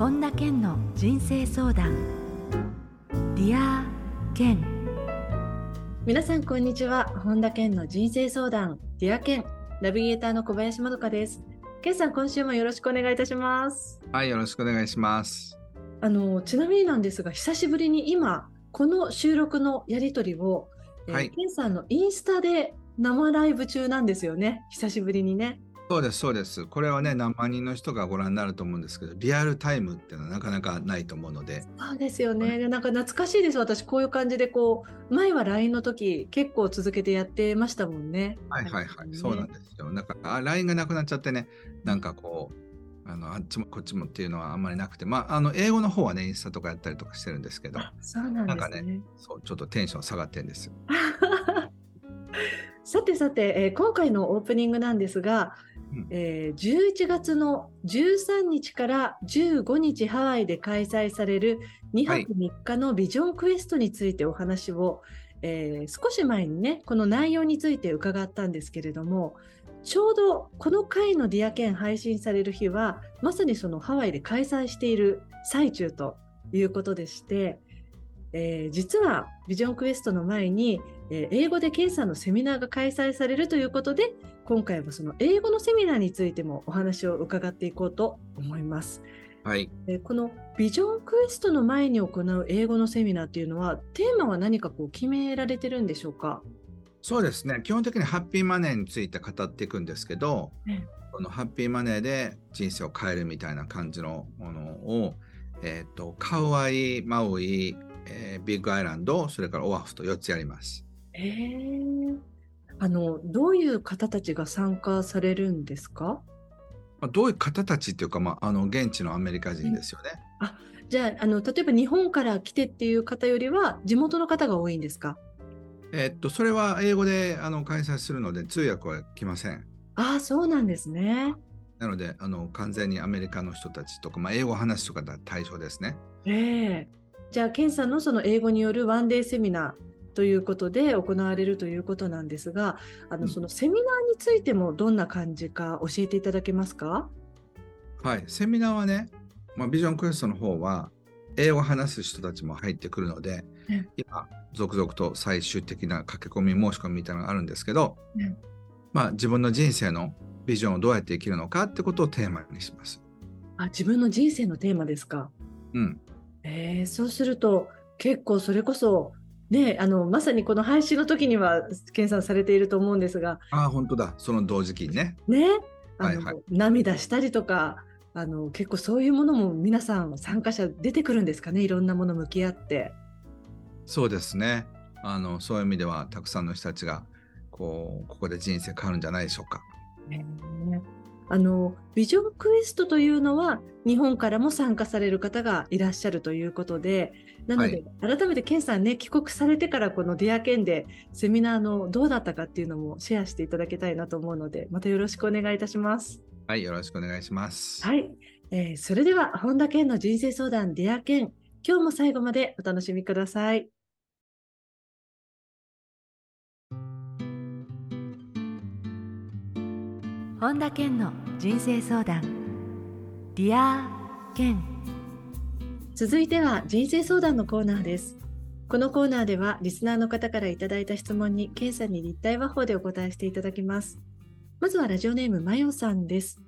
本田健の人生相談。 Dear Ken。皆さんこんにちは。本田健の人生相談。 Dear Ken。ナビゲーターの小林まどかです。健さん今週もよろしくお願いいたします。はいよろしくお願いします。あのちなみになんですが久しぶりに今この収録のやり取りを、はい、ケンさんのインスタで生ライブ中なんですよね。久しぶりにねそうです、そうです。これはね、何万人の人がご覧になると思うんですけど、リアルタイムっていうのはなかなかないと思うので。そうですよね。なんか懐かしいです。私、こういう感じで、こう、前は LINE の時、結構続けてやってましたもんね。はいはいはい。ね、そうなんですよ。なんか、あ、LINE がなくなっちゃってね、なんかこう、あのあっちもこっちもっていうのはあんまりなくて、まあ、あの英語の方はね、インスタとかやったりとかしてるんですけど、そうなん、ね、かね、そうちょっとテンション下がってるんですよ。さてさて、えー、今回のオープニングなんですが、えー、11月の13日から15日ハワイで開催される2泊3日のビジョンクエストについてお話を、はい、えー、少し前にねこの内容について伺ったんですけれどもちょうどこの回のディアケン配信される日はまさにそのハワイで開催している最中ということでして、えー、実はビジョンクエストの前にえ英語で検査のセミナーが開催されるということで今回はその英語のセミナーについてもお話を伺っていこうと思います。はい、えこのビジョンクエストの前に行う英語のセミナーっていうのはテーマは何かこう決められてるんでしょうか？そうですね基本的にハッピーマネーについて語っていくんですけど、このハッピーマネーで人生を変えるみたいな感じのものを、えーと、カウアイ、マウイ、えー、ビッグアイランドそれからオアフと4つやります。えー、あのどういう方たちが参加されるんですか？まあ、どういう方たちっていうか、まあ、あの現地のアメリカ人ですよね。あじゃああの例えば日本から来てっていう方よりは地元の方が多いんですか？えー、っとそれは英語であの開催するので通訳は来ません。ああそうなんですね。なのであの完全にアメリカの人たちとか、まあ、英語を話すとかが対象ですね。ええー、じゃあケンさんのその英語によるワンデーセミナーということで行われるということなんですが、あのそのセミナーについてもどんな感じか教えていただけますか？はい、セミナーはね、まあ、ビジョンクエストの方は英語を話す人たちも入ってくるので、今、続々と最終的な駆け込み申し込みみたいなのがあるんですけど、まあ、自分の人生のビジョンをどうやって生きるのかってことをテーマにします。あ自分の人生のテーマですか？うん。えー、そうすると結構それこそね、あのまさにこの配信の時には検査されていると思うんですがあ本当だその同時期にね。ねあの、はいはい、涙したりとかあの結構そういうものも皆さん参加者出てくるんですかね？いろんなもの向き合って。そうですねあのそういう意味ではたくさんの人たちがこうここで人生変わるんじゃないでしょうか。ねあのビジョンクエストというのは日本からも参加される方がいらっしゃるということでなので、はい、改めてケンさんね帰国されてからこのディアケンでセミナーのどうだったかっていうのもシェアしていただきたいなと思うのでまたよろしくお願いいたします。はいよろしくお願いします。はい、えー、それでは本田健の人生相談ディアケン今日も最後までお楽しみください。本田健の人生相談。 Dear Ken。続いては人生相談のコーナーです。このコーナーではリスナーの方からいただいた質問に健さんに立体話法でお答えしていただきます。まずはラジオネームまよさんです。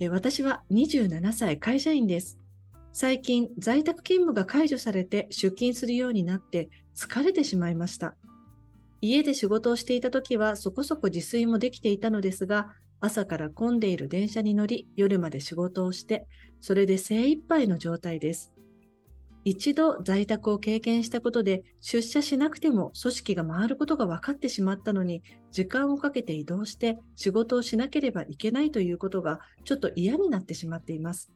え私は27歳会社員です。最近在宅勤務が解除されて出勤するようになって疲れてしまいました。家で仕事をしていた時はそこそこ自炊もできていたのですが朝から混んでいる電車に乗り、夜まで仕事をして、それで精一杯の状態です。一度在宅を経験したことで出社しなくても組織が回ることが分かってしまったのに時間をかけて移動して仕事をしなければいけないということがちょっと嫌になってしまっています。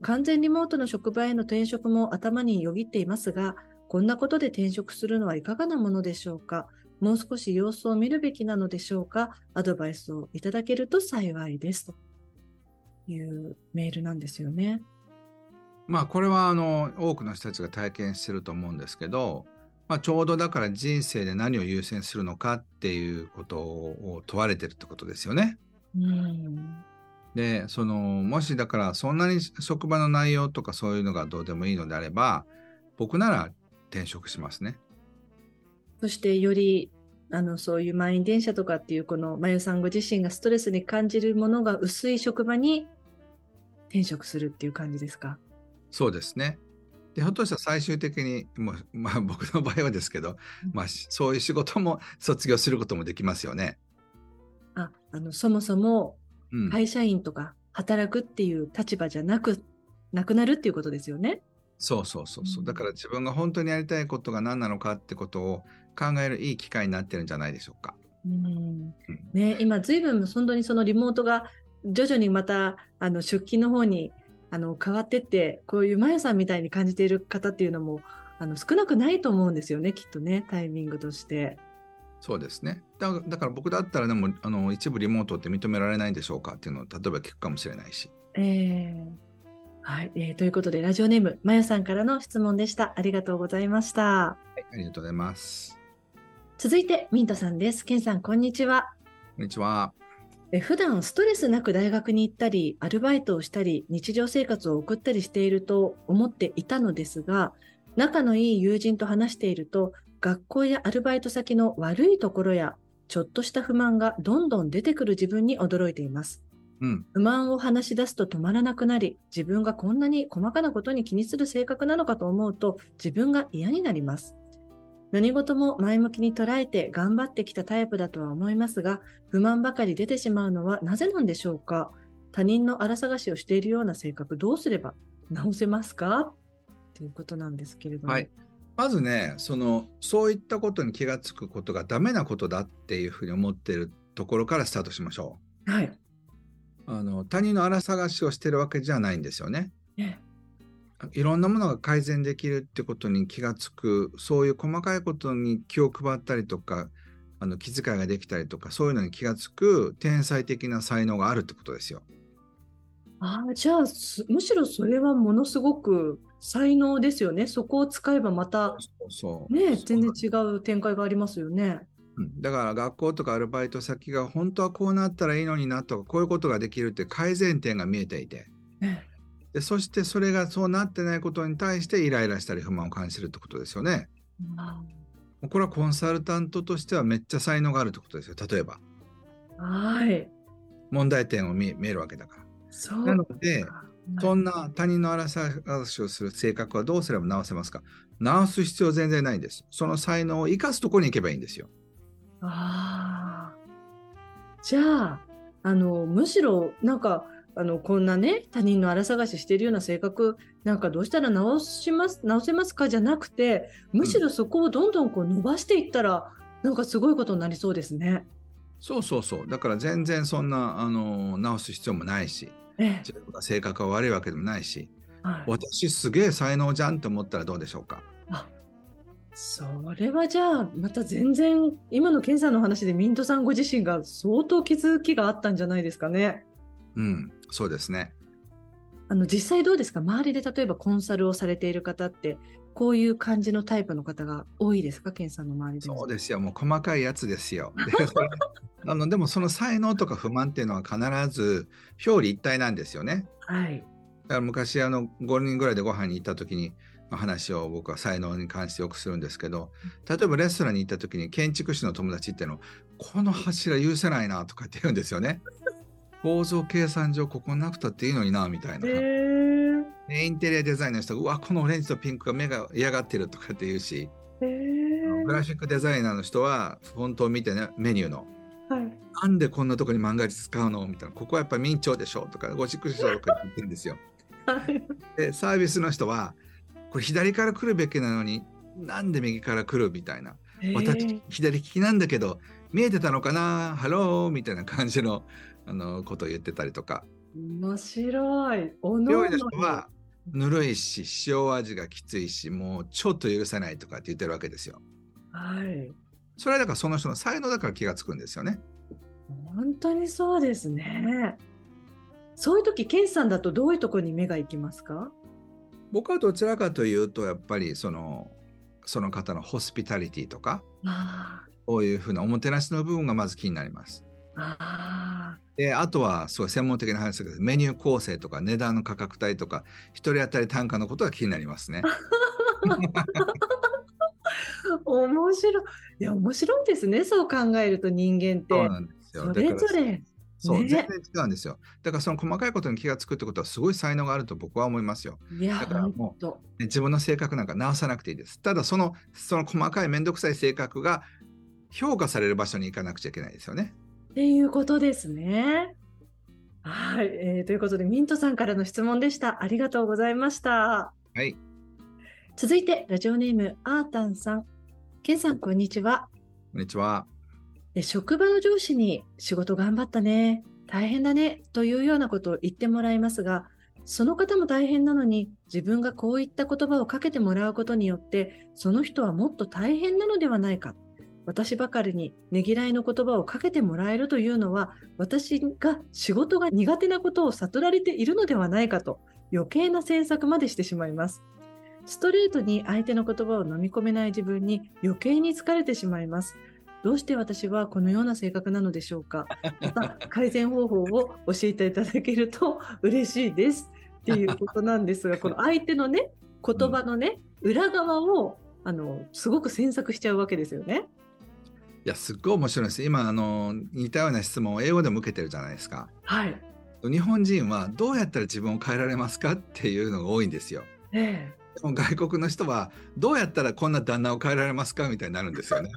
完全リモートの職場への転職も頭によぎっていますが、こんなことで転職するのはいかがなものでしょうか？もう少し様子を見るべきなのでしょうか？アドバイスをいただけると幸いですというメールなんですよね。まあこれはあの多くの人たちが体験してると思うんですけど、まあ、ちょうどだから人生で何を優先するのかっていうことを問われてるってことですよね。うんで、その、もしだからそんなに職場の内容とかそういうのがどうでもいいのであれば、僕なら転職しますね。そしてよりあのそういう満員電車とかっていうこのまゆさんご自身がストレスに感じるものが薄い職場に転職するっていう感じですか？そうですね。で、ひょっとしたら最終的に、もうまあ、僕の場合はですけど、まあ、そういう仕事も卒業することもできますよね。ああのそもそもうん、会社員とか働くっていう立場じゃなく、なくなるっていうことですよね？そうそうそうそうう。んだから自分が本当にやりたいことが何なのかってことを考えるいい機会になってるんじゃないでしょうか。うんうんね、今、ずいぶん本当にそのリモートが徐々にまたあの出勤の方にあの変わってって、こういうまゆさんみたいに感じている方っていうのもあの少なくないと思うんですよね、きっとね、タイミングとして。そうですね。だだから僕だったらでもあの一部リモートって認められないんでしょうかっていうのを例えば聞くかもしれないし。えーはい、えーということで、ラジオネーム、まゆさんからの質問でした。ありがとうございました。はい、ありがとうございます。続いて、ミントさんです。ケンさん、こんにちは。こんにちは。え普段ストレスなく大学に行ったり、アルバイトをしたり、日常生活を送ったりしていると思っていたのですが、仲のいい友人と話していると、学校やアルバイト先の悪いところや、ちょっとした不満がどんどん出てくる自分に驚いています。うん。不満を話し出すと止まらなくなり、自分がこんなに細かなことに気にする性格なのかと思うと、自分が嫌になります。何事も前向きに捉えて頑張ってきたタイプだとは思いますが、不満ばかり出てしまうのはなぜなんでしょうか？他人の荒探しをしているような性格、どうすれば直せますか？ということなんですけれども。はい。まずね、その、そういったことに気がつくことがダメなことだっていうふうに思っているところからスタートしましょはい。う。あの、他人の荒探しをしてるわけじゃないんですよね。ねいろんなものが改善できるってことに気がつく、そういう細かいことに気を配ったりとか、あの気遣いができたりとか、そういうのに気がつく天才的な才能があるってことですよ。ああ、じゃあす、むしろそれはものすごく才能ですよね。そこを使えばまた、ね、全然違う展開がありますよね。うんだから学校とかアルバイト先が本当はこうなったらいいのになとかこういうことができるって改善点が見えていてねでそしてそれがそうなってないことに対してイライラしたり不満を感じるってことですよね。あこれはコンサルタントとしてはめっちゃ才能があるってことですよ。例えばあはい。問題点を見見えるわけだから。そうなのでかそんな他人の荒探しをする性格はどうすれば直せますか？直す必要全然ないんです。その才能を生かすところに行けばいいんですよ。ああ。じゃあ、あの、むしろ、なんか、あの、こんなね、他人の荒探ししてるような性格、なんかどうしたら直します、直せますかじゃなくて、むしろそこをどんどんこう伸ばしていったら、なんかすごいことになりそうですね。そうそうそう。だから全然そんなあの直す必要もないしええ自分が性格が悪いわけでもないしはい、私すげえ才能じゃんと思ったらどうでしょうか？それはじゃあ、また全然、今のケンさんの話でミントさんご自身が相当気づきがあったんじゃないですかね。うんそうですね。あの実際どうですか？周りで例えばコンサルをされている方ってこういう感じのタイプの方が多いですか？ケンさんの周りでそうですよ。もう細かいやつですよ。あ のでもその才能とか不満っていうのは必ず表裏一体なんですよね。はい。だから昔あの5人ぐらいでご飯に行った時にまあ話を僕は才能に関してよくするんですけど例えばレストランに行った時に建築士の友達っていうのこの柱許せないなとかって言うんですよね。構造計算上ここなくたっていいのになみたいな。でインテリアデザインの人がうわこのオレンジとピンクが目が嫌がってるとかって言うしグラフィックデザイナーの人はフォントを見てねメニューのはい。なんでこんなとこに万が一使うのみたいなここはやっぱ明朝でしょとかゴシックでしょとか言ってるんですよ。はい。でサービスの人はこれ左から来るべきなのになんで右から来るみたいな私左利きなんだけど見えてたのかな？ハロー？みたいな感じのあのことを言ってたりとか面白い。おのおの人はぬるいし塩味がきついしもうちょっと許せないとかって言ってるわけですよ。はい。それはだからその人の才能だから気がつくんですよね。本当にそうですね。そういう時、ケンさんだとどういうところに目が行きますか？僕はどちらかというとやっぱりそのその方のホスピタリティとかあこういうふうなおもてなしの部分がまず気になります。あ。あであとはすごい専門的な話ですけどメニュー構成とか値段の価格帯とか一人当たり単価のことが気になりますね。面白い。いや、面白いですね。そう考えると人間って。そうなんですよそれぞれ。そう、ね全然違うんですよ。だからその細かいことに気がつくってことはすごい才能があると僕は思いますよ。いや、だからもう。ね自分の性格なんか直さなくていいです。ただそのその細かい面倒くさい性格が評価される場所に行かなくちゃいけないですよね。っていうことですね。はい、えーということで、ミントさんからの質問でした。ありがとうございました。はい。続いて、ラジオネーム、あーたんさん。ケンさん、こんにちは。こんにちは。で職場の上司に仕事頑張ったね、大変だねというようなことを言ってもらいますが、その方も大変なのに自分がこういった言葉をかけてもらうことによって、その人はもっと大変なのではないか。私ばかりにねぎらいの言葉をかけてもらえるというのは、私が仕事が苦手なことを悟られているのではないかと余計な詮索までしてしまいます。ストレートに相手の言葉を飲み込めない自分に余計に疲れてしまいます。どうして私はこのような性格なのでしょうか？また改善方法を教えていただけると嬉しいです。っていうことなんですが、この相手のね、言葉のね、裏側をあのすごく詮索しちゃうわけですよね。いや、すっごい面白いです。今、あの、似たような質問を英語でも受けてるじゃないですか。はい。日本人はどうやったら自分を変えられますか？っていうのが多いんですよ。えでも外国の人はどうやったらこんな旦那を変えられますかみたいになるんですよね。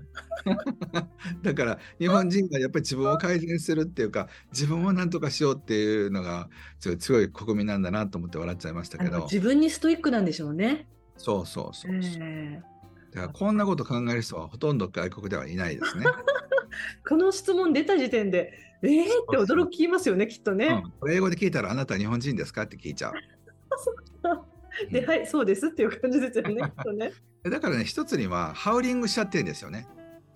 だから日本人がやっぱり自分を改善するっていうか自分を何とかしようっていうのが強い強い国民なんだなと思って笑っちゃいましたけど自分にストイックなんでしょうね。そうそうそうそう、ええだからこんなこと考える人はほとんど外国ではいないですね。この質問出た時点で、えーって驚きますよね、きっとね。うん、英語で聞いたらあなたは日本人ですか？って聞いちゃう。で、はい、そうですっていう感じですよね、きっとね。だからね一つにはハウリングしちゃってるんですよね。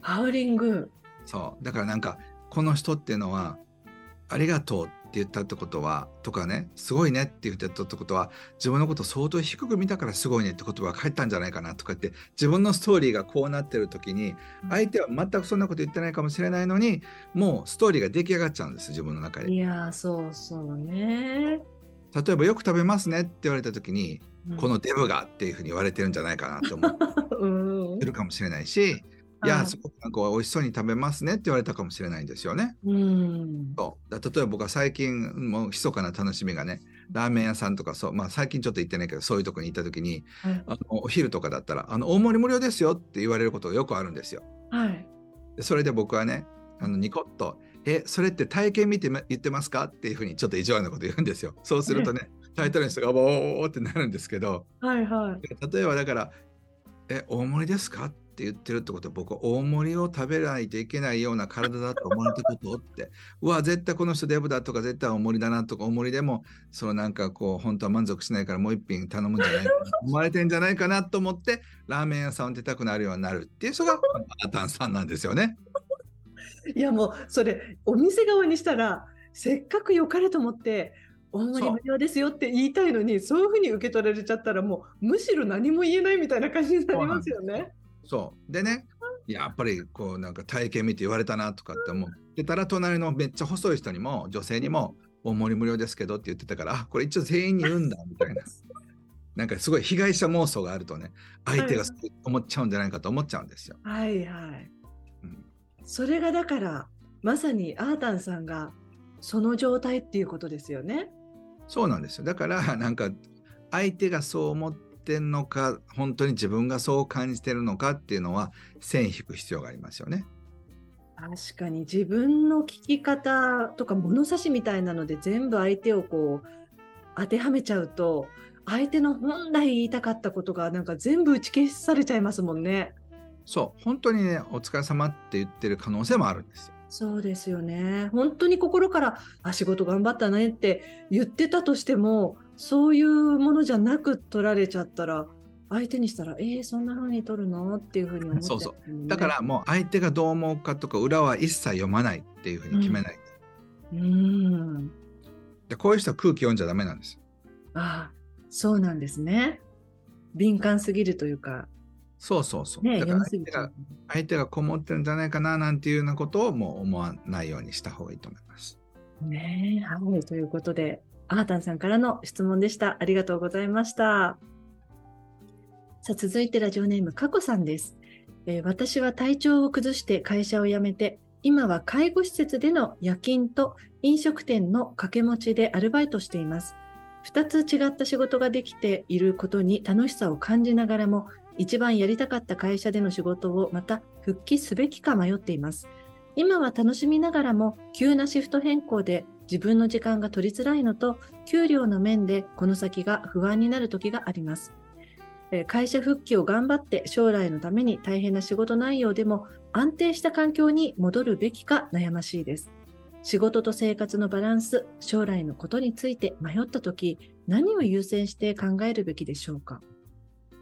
ハウリング。そうだからなんかこの人っていうのは「ありがとう」って言ったってことはとかね「すごいね」って言ってたってことは自分のこと相当低く見たから「すごいね」って言葉が返ったんじゃないかなとか言って自分のストーリーがこうなってる時に相手は全くそんなこと言ってないかもしれないのにもうストーリーが出来上がっちゃうんです自分の中で。いやー、そうそうね。例えば「よく食べますね」って言われた時にうんこのデブがっていうふうに言われてるんじゃないかなと思っ うんてるかもしれないしいやはいすごくなんか美味しそうに食べますねって言われたかもしれないんですよね。うん。そうだ例えば僕は最近もう密かな楽しみがねラーメン屋さんとかそう、まあ、最近ちょっと行ってないけどそういうとこに行った時にはいあのお昼とかだったらあの大盛り無料ですよって言われることがよくあるんですよ。はい。でそれで僕はねあのニコッと「えそれって体験見てま言ってますか?」っていうふうにちょっと意地悪なこと言うんですよ。そうするとねタイトルの人がボーってなるんですけどはいはい。例えばだから「え大盛りですか?」って言ってるってことは僕は大盛りを食べないといけないような体だと思われたこと？ってうわ絶対この人デブだとか絶対大盛りだなとか大盛りでもそのなんかこう本当は満足しないからもう一品頼むんじゃないかなと思われてんじゃないかなと思ってラーメン屋さんを出たくなるようになるっていう人がアタンさんなんですよね。いやもうそれお店側にしたらせっかく良かれと思って大盛り無料ですよって言いたいのにそういうふうに受け取られちゃったらもうむしろ何も言えないみたいな感じになりますよね。そうでねやっぱりこうなんか体験見て言われたなとかって思ってたら隣のめっちゃ細い人にも女性にも大盛り無料ですけどって言ってたからあこれ一応全員に言うんだみたいな なんかすごい被害者妄想があるとね相手がそう思っちゃうんじゃないかと思っちゃうんですよ。はいはい。うんそれがだからまさにアータンさんがその状態っていうことですよね。そうなんですよだからなんか相手がそう思ってんのか本当に自分がそう感じてるのかっていうのは線引く必要がありますよね。確かに自分の聞き方とか物差しみたいなので全部相手をこう当てはめちゃうと相手の本来言いたかったことがなんか全部打ち消されちゃいますもんね。そう本当にねお疲れ様って言ってる可能性もあるんですよ。そうですよね。本当に心からあ仕事頑張ったねって言ってたとしてもそういうものじゃなく取られちゃったら相手にしたらえー、そんな風に取るのっていう風に思っちゃそうそうだからもう相手がどう思うかとか裏は一切読まないっていうふうに決めない。うんでこういう人は空気読んじゃダメなんですよ。ああそうなんですね。敏感すぎるというかそうそうそう。ねだから相手が相手がこもってるんじゃないかななんていうようなことをもう思わないようにした方がいいと思います。ねえ、はい。ということで、アータンさんからの質問でした。ありがとうございました。さあ、続いてラジオネーム、かこさんです、えー私は体調を崩して会社を辞めて、今は介護施設での夜勤と飲食店の掛け持ちでアルバイトしています。二つ違った仕事ができていることに楽しさを感じながらも、一番やりたかった会社での仕事をまた復帰すべきか迷っています。今は楽しみながらも急なシフト変更で自分の時間が取りづらいのと給料の面でこの先が不安になる時があります。会社復帰を頑張って将来のために大変な仕事内容でも安定した環境に戻るべきか悩ましいです。仕事と生活のバランス、将来のことについて迷った時何を優先して考えるべきでしょうか？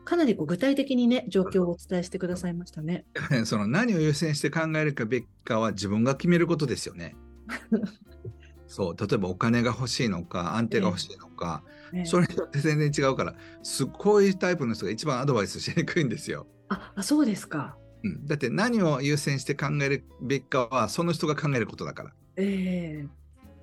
かなりこう具体的にね、状況をお伝えしてくださいましたね。その何を優先して考えるかべきかは自分が決めることですよね。そう例えばお金が欲しいのか安定が欲しいのか、ねそれによって全然違うからすこういうタイプの人が一番アドバイスしにくいんですよ。ああ、そうですか。うん、だって何を優先して考えるべきかはその人が考えることだから。ええ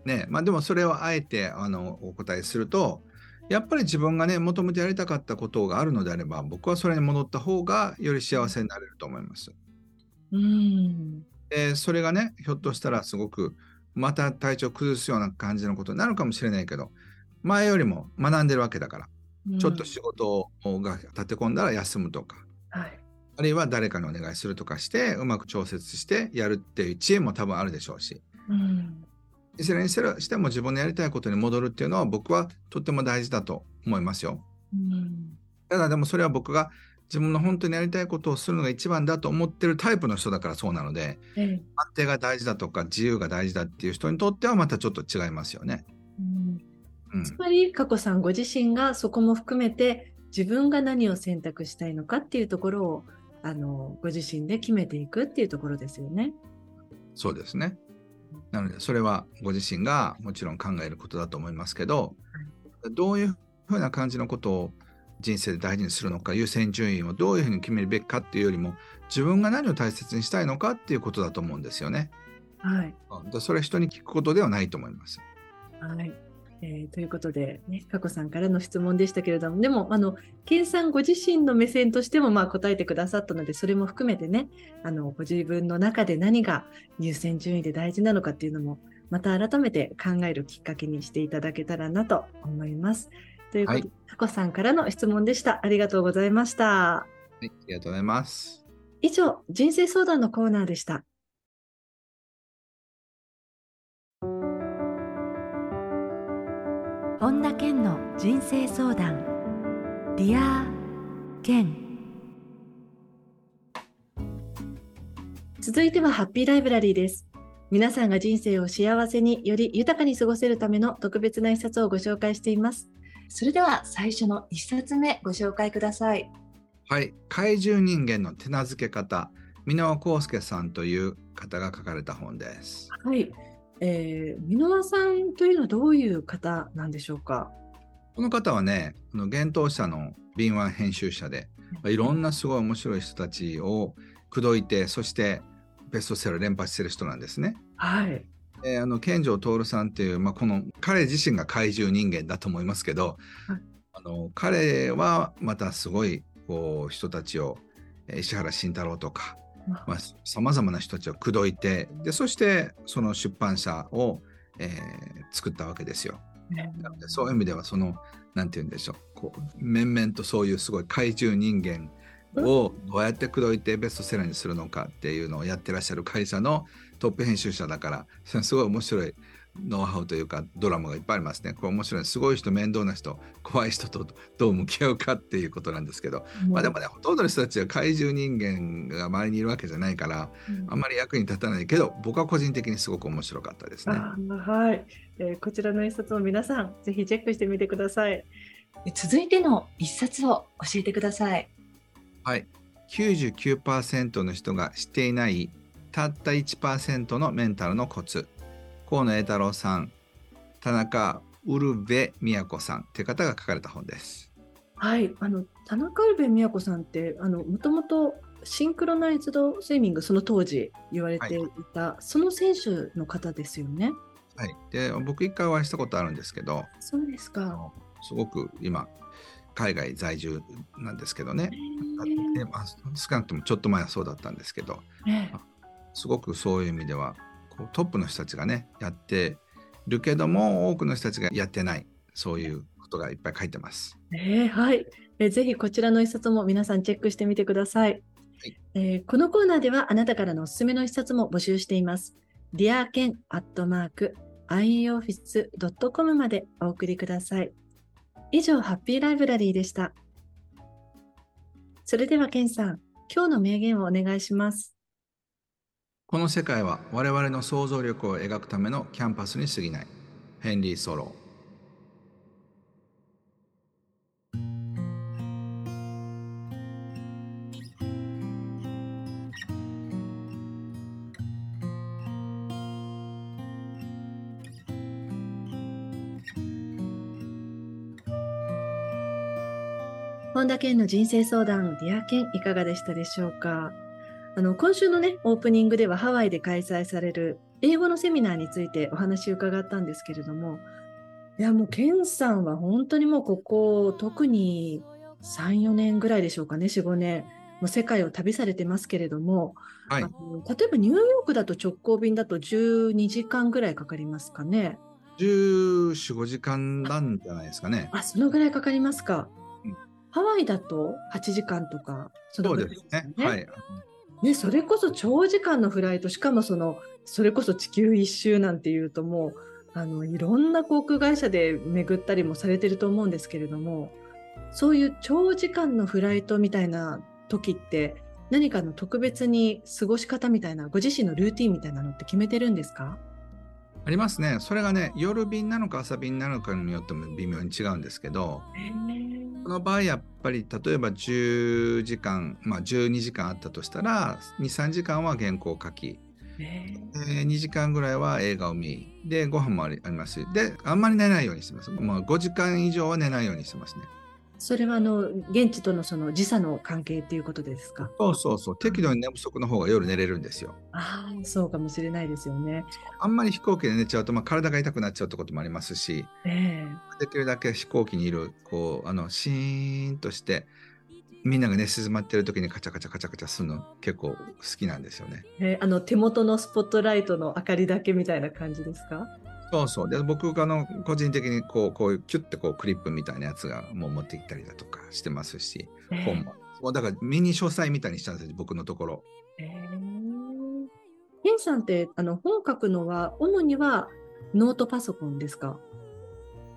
ねまあ、でもそれをあえてあのお答えするとやっぱり自分がねもともとやりたかったことがあるのであれば僕はそれに戻った方がより幸せになれると思います。うん。でそれがねひょっとしたらすごくまた体調崩すような感じのことになるかもしれないけど前よりも学んでるわけだから、ちょっと仕事が立て込んだら休むとかはい。あるいは誰かにお願いするとかしてうまく調節してやるっていう知恵も多分あるでしょうしうん。いずれにしても自分のやりたいことに戻るっていうのは僕はとっても大事だと思いますよ。うん。ただでもそれは僕が自分の本当にやりたいことをするのが一番だと思ってるタイプの人だからそうなのでええ安定が大事だとか自由が大事だっていう人にとってはまたちょっと違いますよね。うんうんつまり、佳子さんご自身がそこも含めて、自分が何を選択したいのかっていうところを、あの、ご自身で決めていくっていうところですよね。そうですね。なのでそれはご自身がもちろん考えることだと思いますけど、どういうふうな感じのことを人生で大事にするのか優先順位をどういうふうに決めるべきかっていうよりも自分が何を大切にしたいのかっていうことだと思うんですよね。はい。それは人に聞くことではないと思います。はい。えーということで、ね、佳子さんからの質問でしたけれども、でも、あの、健さんご自身の目線としても、まあ、答えてくださったので、それも含めてね、あの、ご自分の中で何が優先順位で大事なのかっていうのも、また改めて考えるきっかけにしていただけたらなと思います。ということで、はい佳子さんからの質問でした。ありがとうございました。はい、ありがとうございます。以上、人生相談のコーナーでした。本田健の人生相談。 Dear Ken 続いてはハッピーライブラリーです。皆さんが人生を幸せにより豊かに過ごせるための特別な一冊をご紹介しています。それでは最初の一冊目ご紹介ください。はい、怪獣人間の手なずけ方、箕輪康介さんという方が書かれた本です。はい、えー、箕輪さんというのはどういう方なんでしょうか？この方はね、あの幻冬舎の敏腕編集者で、いろんなすごい面白い人たちを口説いて、そしてベストセラー連発してる人なんですね。はい。であの健城徹さんっていう、まあ、この彼自身が怪獣人間だと思いますけど、はい。あの彼はまたすごいこう人たちをえー石原慎太郎とかさまざ、まな人たちを口説いてでそしてその出版社を、えー作ったわけですよ。なのでそういう意味ではそのなんて言うんでしょう。こう面々とそういうすごい怪獣人間をどうやって口説いてベストセラーにするのかっていうのをやってらっしゃる会社のトップ編集者だからすごい面白いノウハウというかドラマがいっぱいありますね。これ面白いすごい人面倒な人怖い人とどう向き合うかっていうことなんですけど、まあ、でもねほとんどの人たちは怪獣人間が周りにいるわけじゃないからあんまり役に立たないけど僕は個人的にすごく面白かったですね。あはい、えーこちらの一冊を皆さんぜひチェックしてみてください。え続いての一冊を教えてください。はい、99%の人が知っていないたった1%のメンタルのコツ河野栄太郎さん田中ウルベ都さんという方が書かれた本です。はい、あの田中ウルベ美和子さんってあのもともとシンクロナイズドスイミングその当時言われていた、はい、その選手の方ですよね。はい、で僕一回お会いしたことあるんですけどそうですか。すごく今海外在住なんですけどね、でまあ、少なくともちょっと前はそうだったんですけど、すごくそういう意味ではトップの人たちがねやってるけども多くの人たちがやってないそういうことがいっぱい書いてます。えー、はい、えー、ぜひこちらの一冊も皆さんチェックしてみてください。はい、えー、このコーナーではあなたからのおすすめの一冊も募集しています。ディアケンアットマーク ioffice.com までお送りください。以上、ハッピーライブラリーでした。それでは、ケンさん、今日の名言をお願いします。この世界は我々の想像力を描くためのキャンパスに過ぎない。ヘンリー・ソロー。本田健の人生相談、 Dear Ken いかがでしたでしょうか？あの、今週のね、オープニングではハワイで開催される英語のセミナーについてお話を伺ったんですけれども、いや、もう、ケンさんは本当にもうここ、特に3、4年ぐらいでしょうかね、4、5年、もう世界を旅されてますけれども、はい、あの例えばニューヨークだと直行便だと12時間ぐらいかかりますかね。14、5時間なんじゃないですかね。あ、そのぐらいかかりますか。ハワイだと8時間とか、そそうですね。はい。ね、それこそ長時間のフライト、しかもその、それこそ地球一周なんていうともう、あの、いろんな航空会社で巡ったりもされてると思うんですけれども、そういう長時間のフライトみたいな時って、何かの特別に過ごし方みたいな、ご自身のルーティンみたいなのって決めてるんですか？ありますね。それがね、夜便なのか朝便なのかによっても微妙に違うんですけど、この場合やっぱり例えば10時間、まあ、12時間あったとしたら23時間は原稿書き、えー、2時間ぐらいは映画を見でご飯もあります。であんまり寝ないようにしてます、まあ、5時間以上は寝ないようにしてますねそれはあの現地とのその時差の関係っていうことですか？そうそうそう。適度に寝不足の方が夜寝れるんですよ。ああそうかもしれないですよね。あんまり飛行機で寝ちゃうと、まあ、体が痛くなっちゃうってこともありますし、えー、できるだけ飛行機にいるこうあのシーンとしてみんながね静まってる時にカチャカチャカチャカチャするの結構好きなんですよね、えー、あの手元のスポットライトの明かりだけみたいな感じですか？そうそうで僕あの個人的にこうこういうキュッてこうクリップみたいなやつがもう持ってきたりだとかしてますし、えー、本ももうだからミニ書斎みたいにしたんですよ僕のところ。えー、ケンさんってあの本書くのは主にはノートパソコンですか？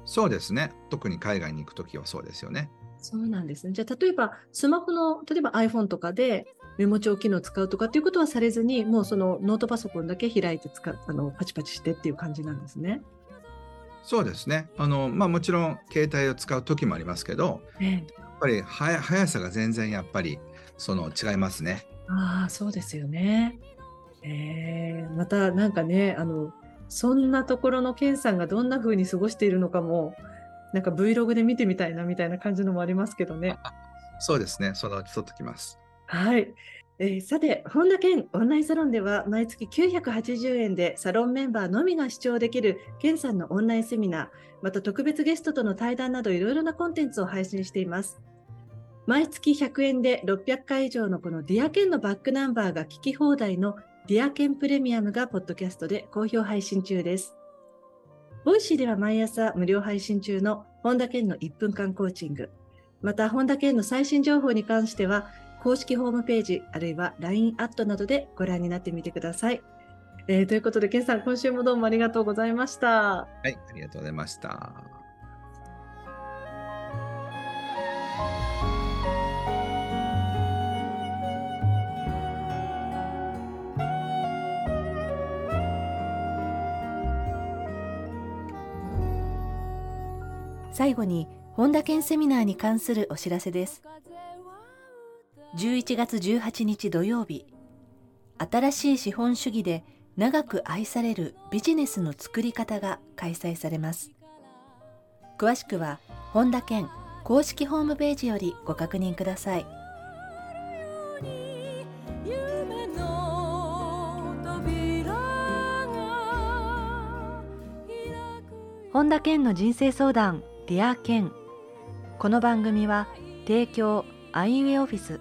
そうですね特に海外に行く時はそうですよね。そうなんですね。じゃあ例えばスマホの例えば iPhone とかでメモ帳機能を使うとかっていうことはされずに、もうそのノートパソコンだけ開いて使あのパチパチしてっていう感じなんですね。そうですね。あのまあもちろん携帯を使う時もありますけど、ええ、やっぱりは速さが全然やっぱりその違いますね。ああそうですよね。えー、またなんかねあのそんなところのケンさんがどんな風に過ごしているのかもなんか Vlog で見てみたいなみたいな感じのもありますけどね。そうですね。そのうち撮ってきます。はい。えー、さて、本田健オンラインサロンでは毎月980円でサロンメンバーのみが視聴できる健さんのオンラインセミナー、また特別ゲストとの対談などいろいろなコンテンツを配信しています。毎月100円で600回以上のこの Dear Ken のバックナンバーが聞き放題の Dear Ken プレミアムがポッドキャストで好評配信中です。ボイシーでは毎朝無料配信中の本田健の1分間コーチング、また本田健の最新情報に関しては公式ホームページ、あるいは LINE アットなどでご覧になってみてください。えー、ということで、ケンさん、今週もどうもありがとうございました。はい、ありがとうございました。最後に本田健セミナーに関するお知らせです。11月18日土曜日。新しい資本主義で長く愛されるビジネスの作り方が開催されます。詳しくは本田健公式ホームページよりご確認ください。本田健の人生相談 Dear Ken。この番組は提供アイウェイオフィス。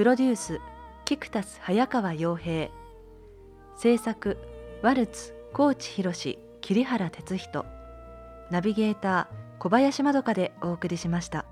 プロデュースキクタス早川洋平制作ワルツ高知博桐原哲人ナビゲーター小林まどかでお送りしました。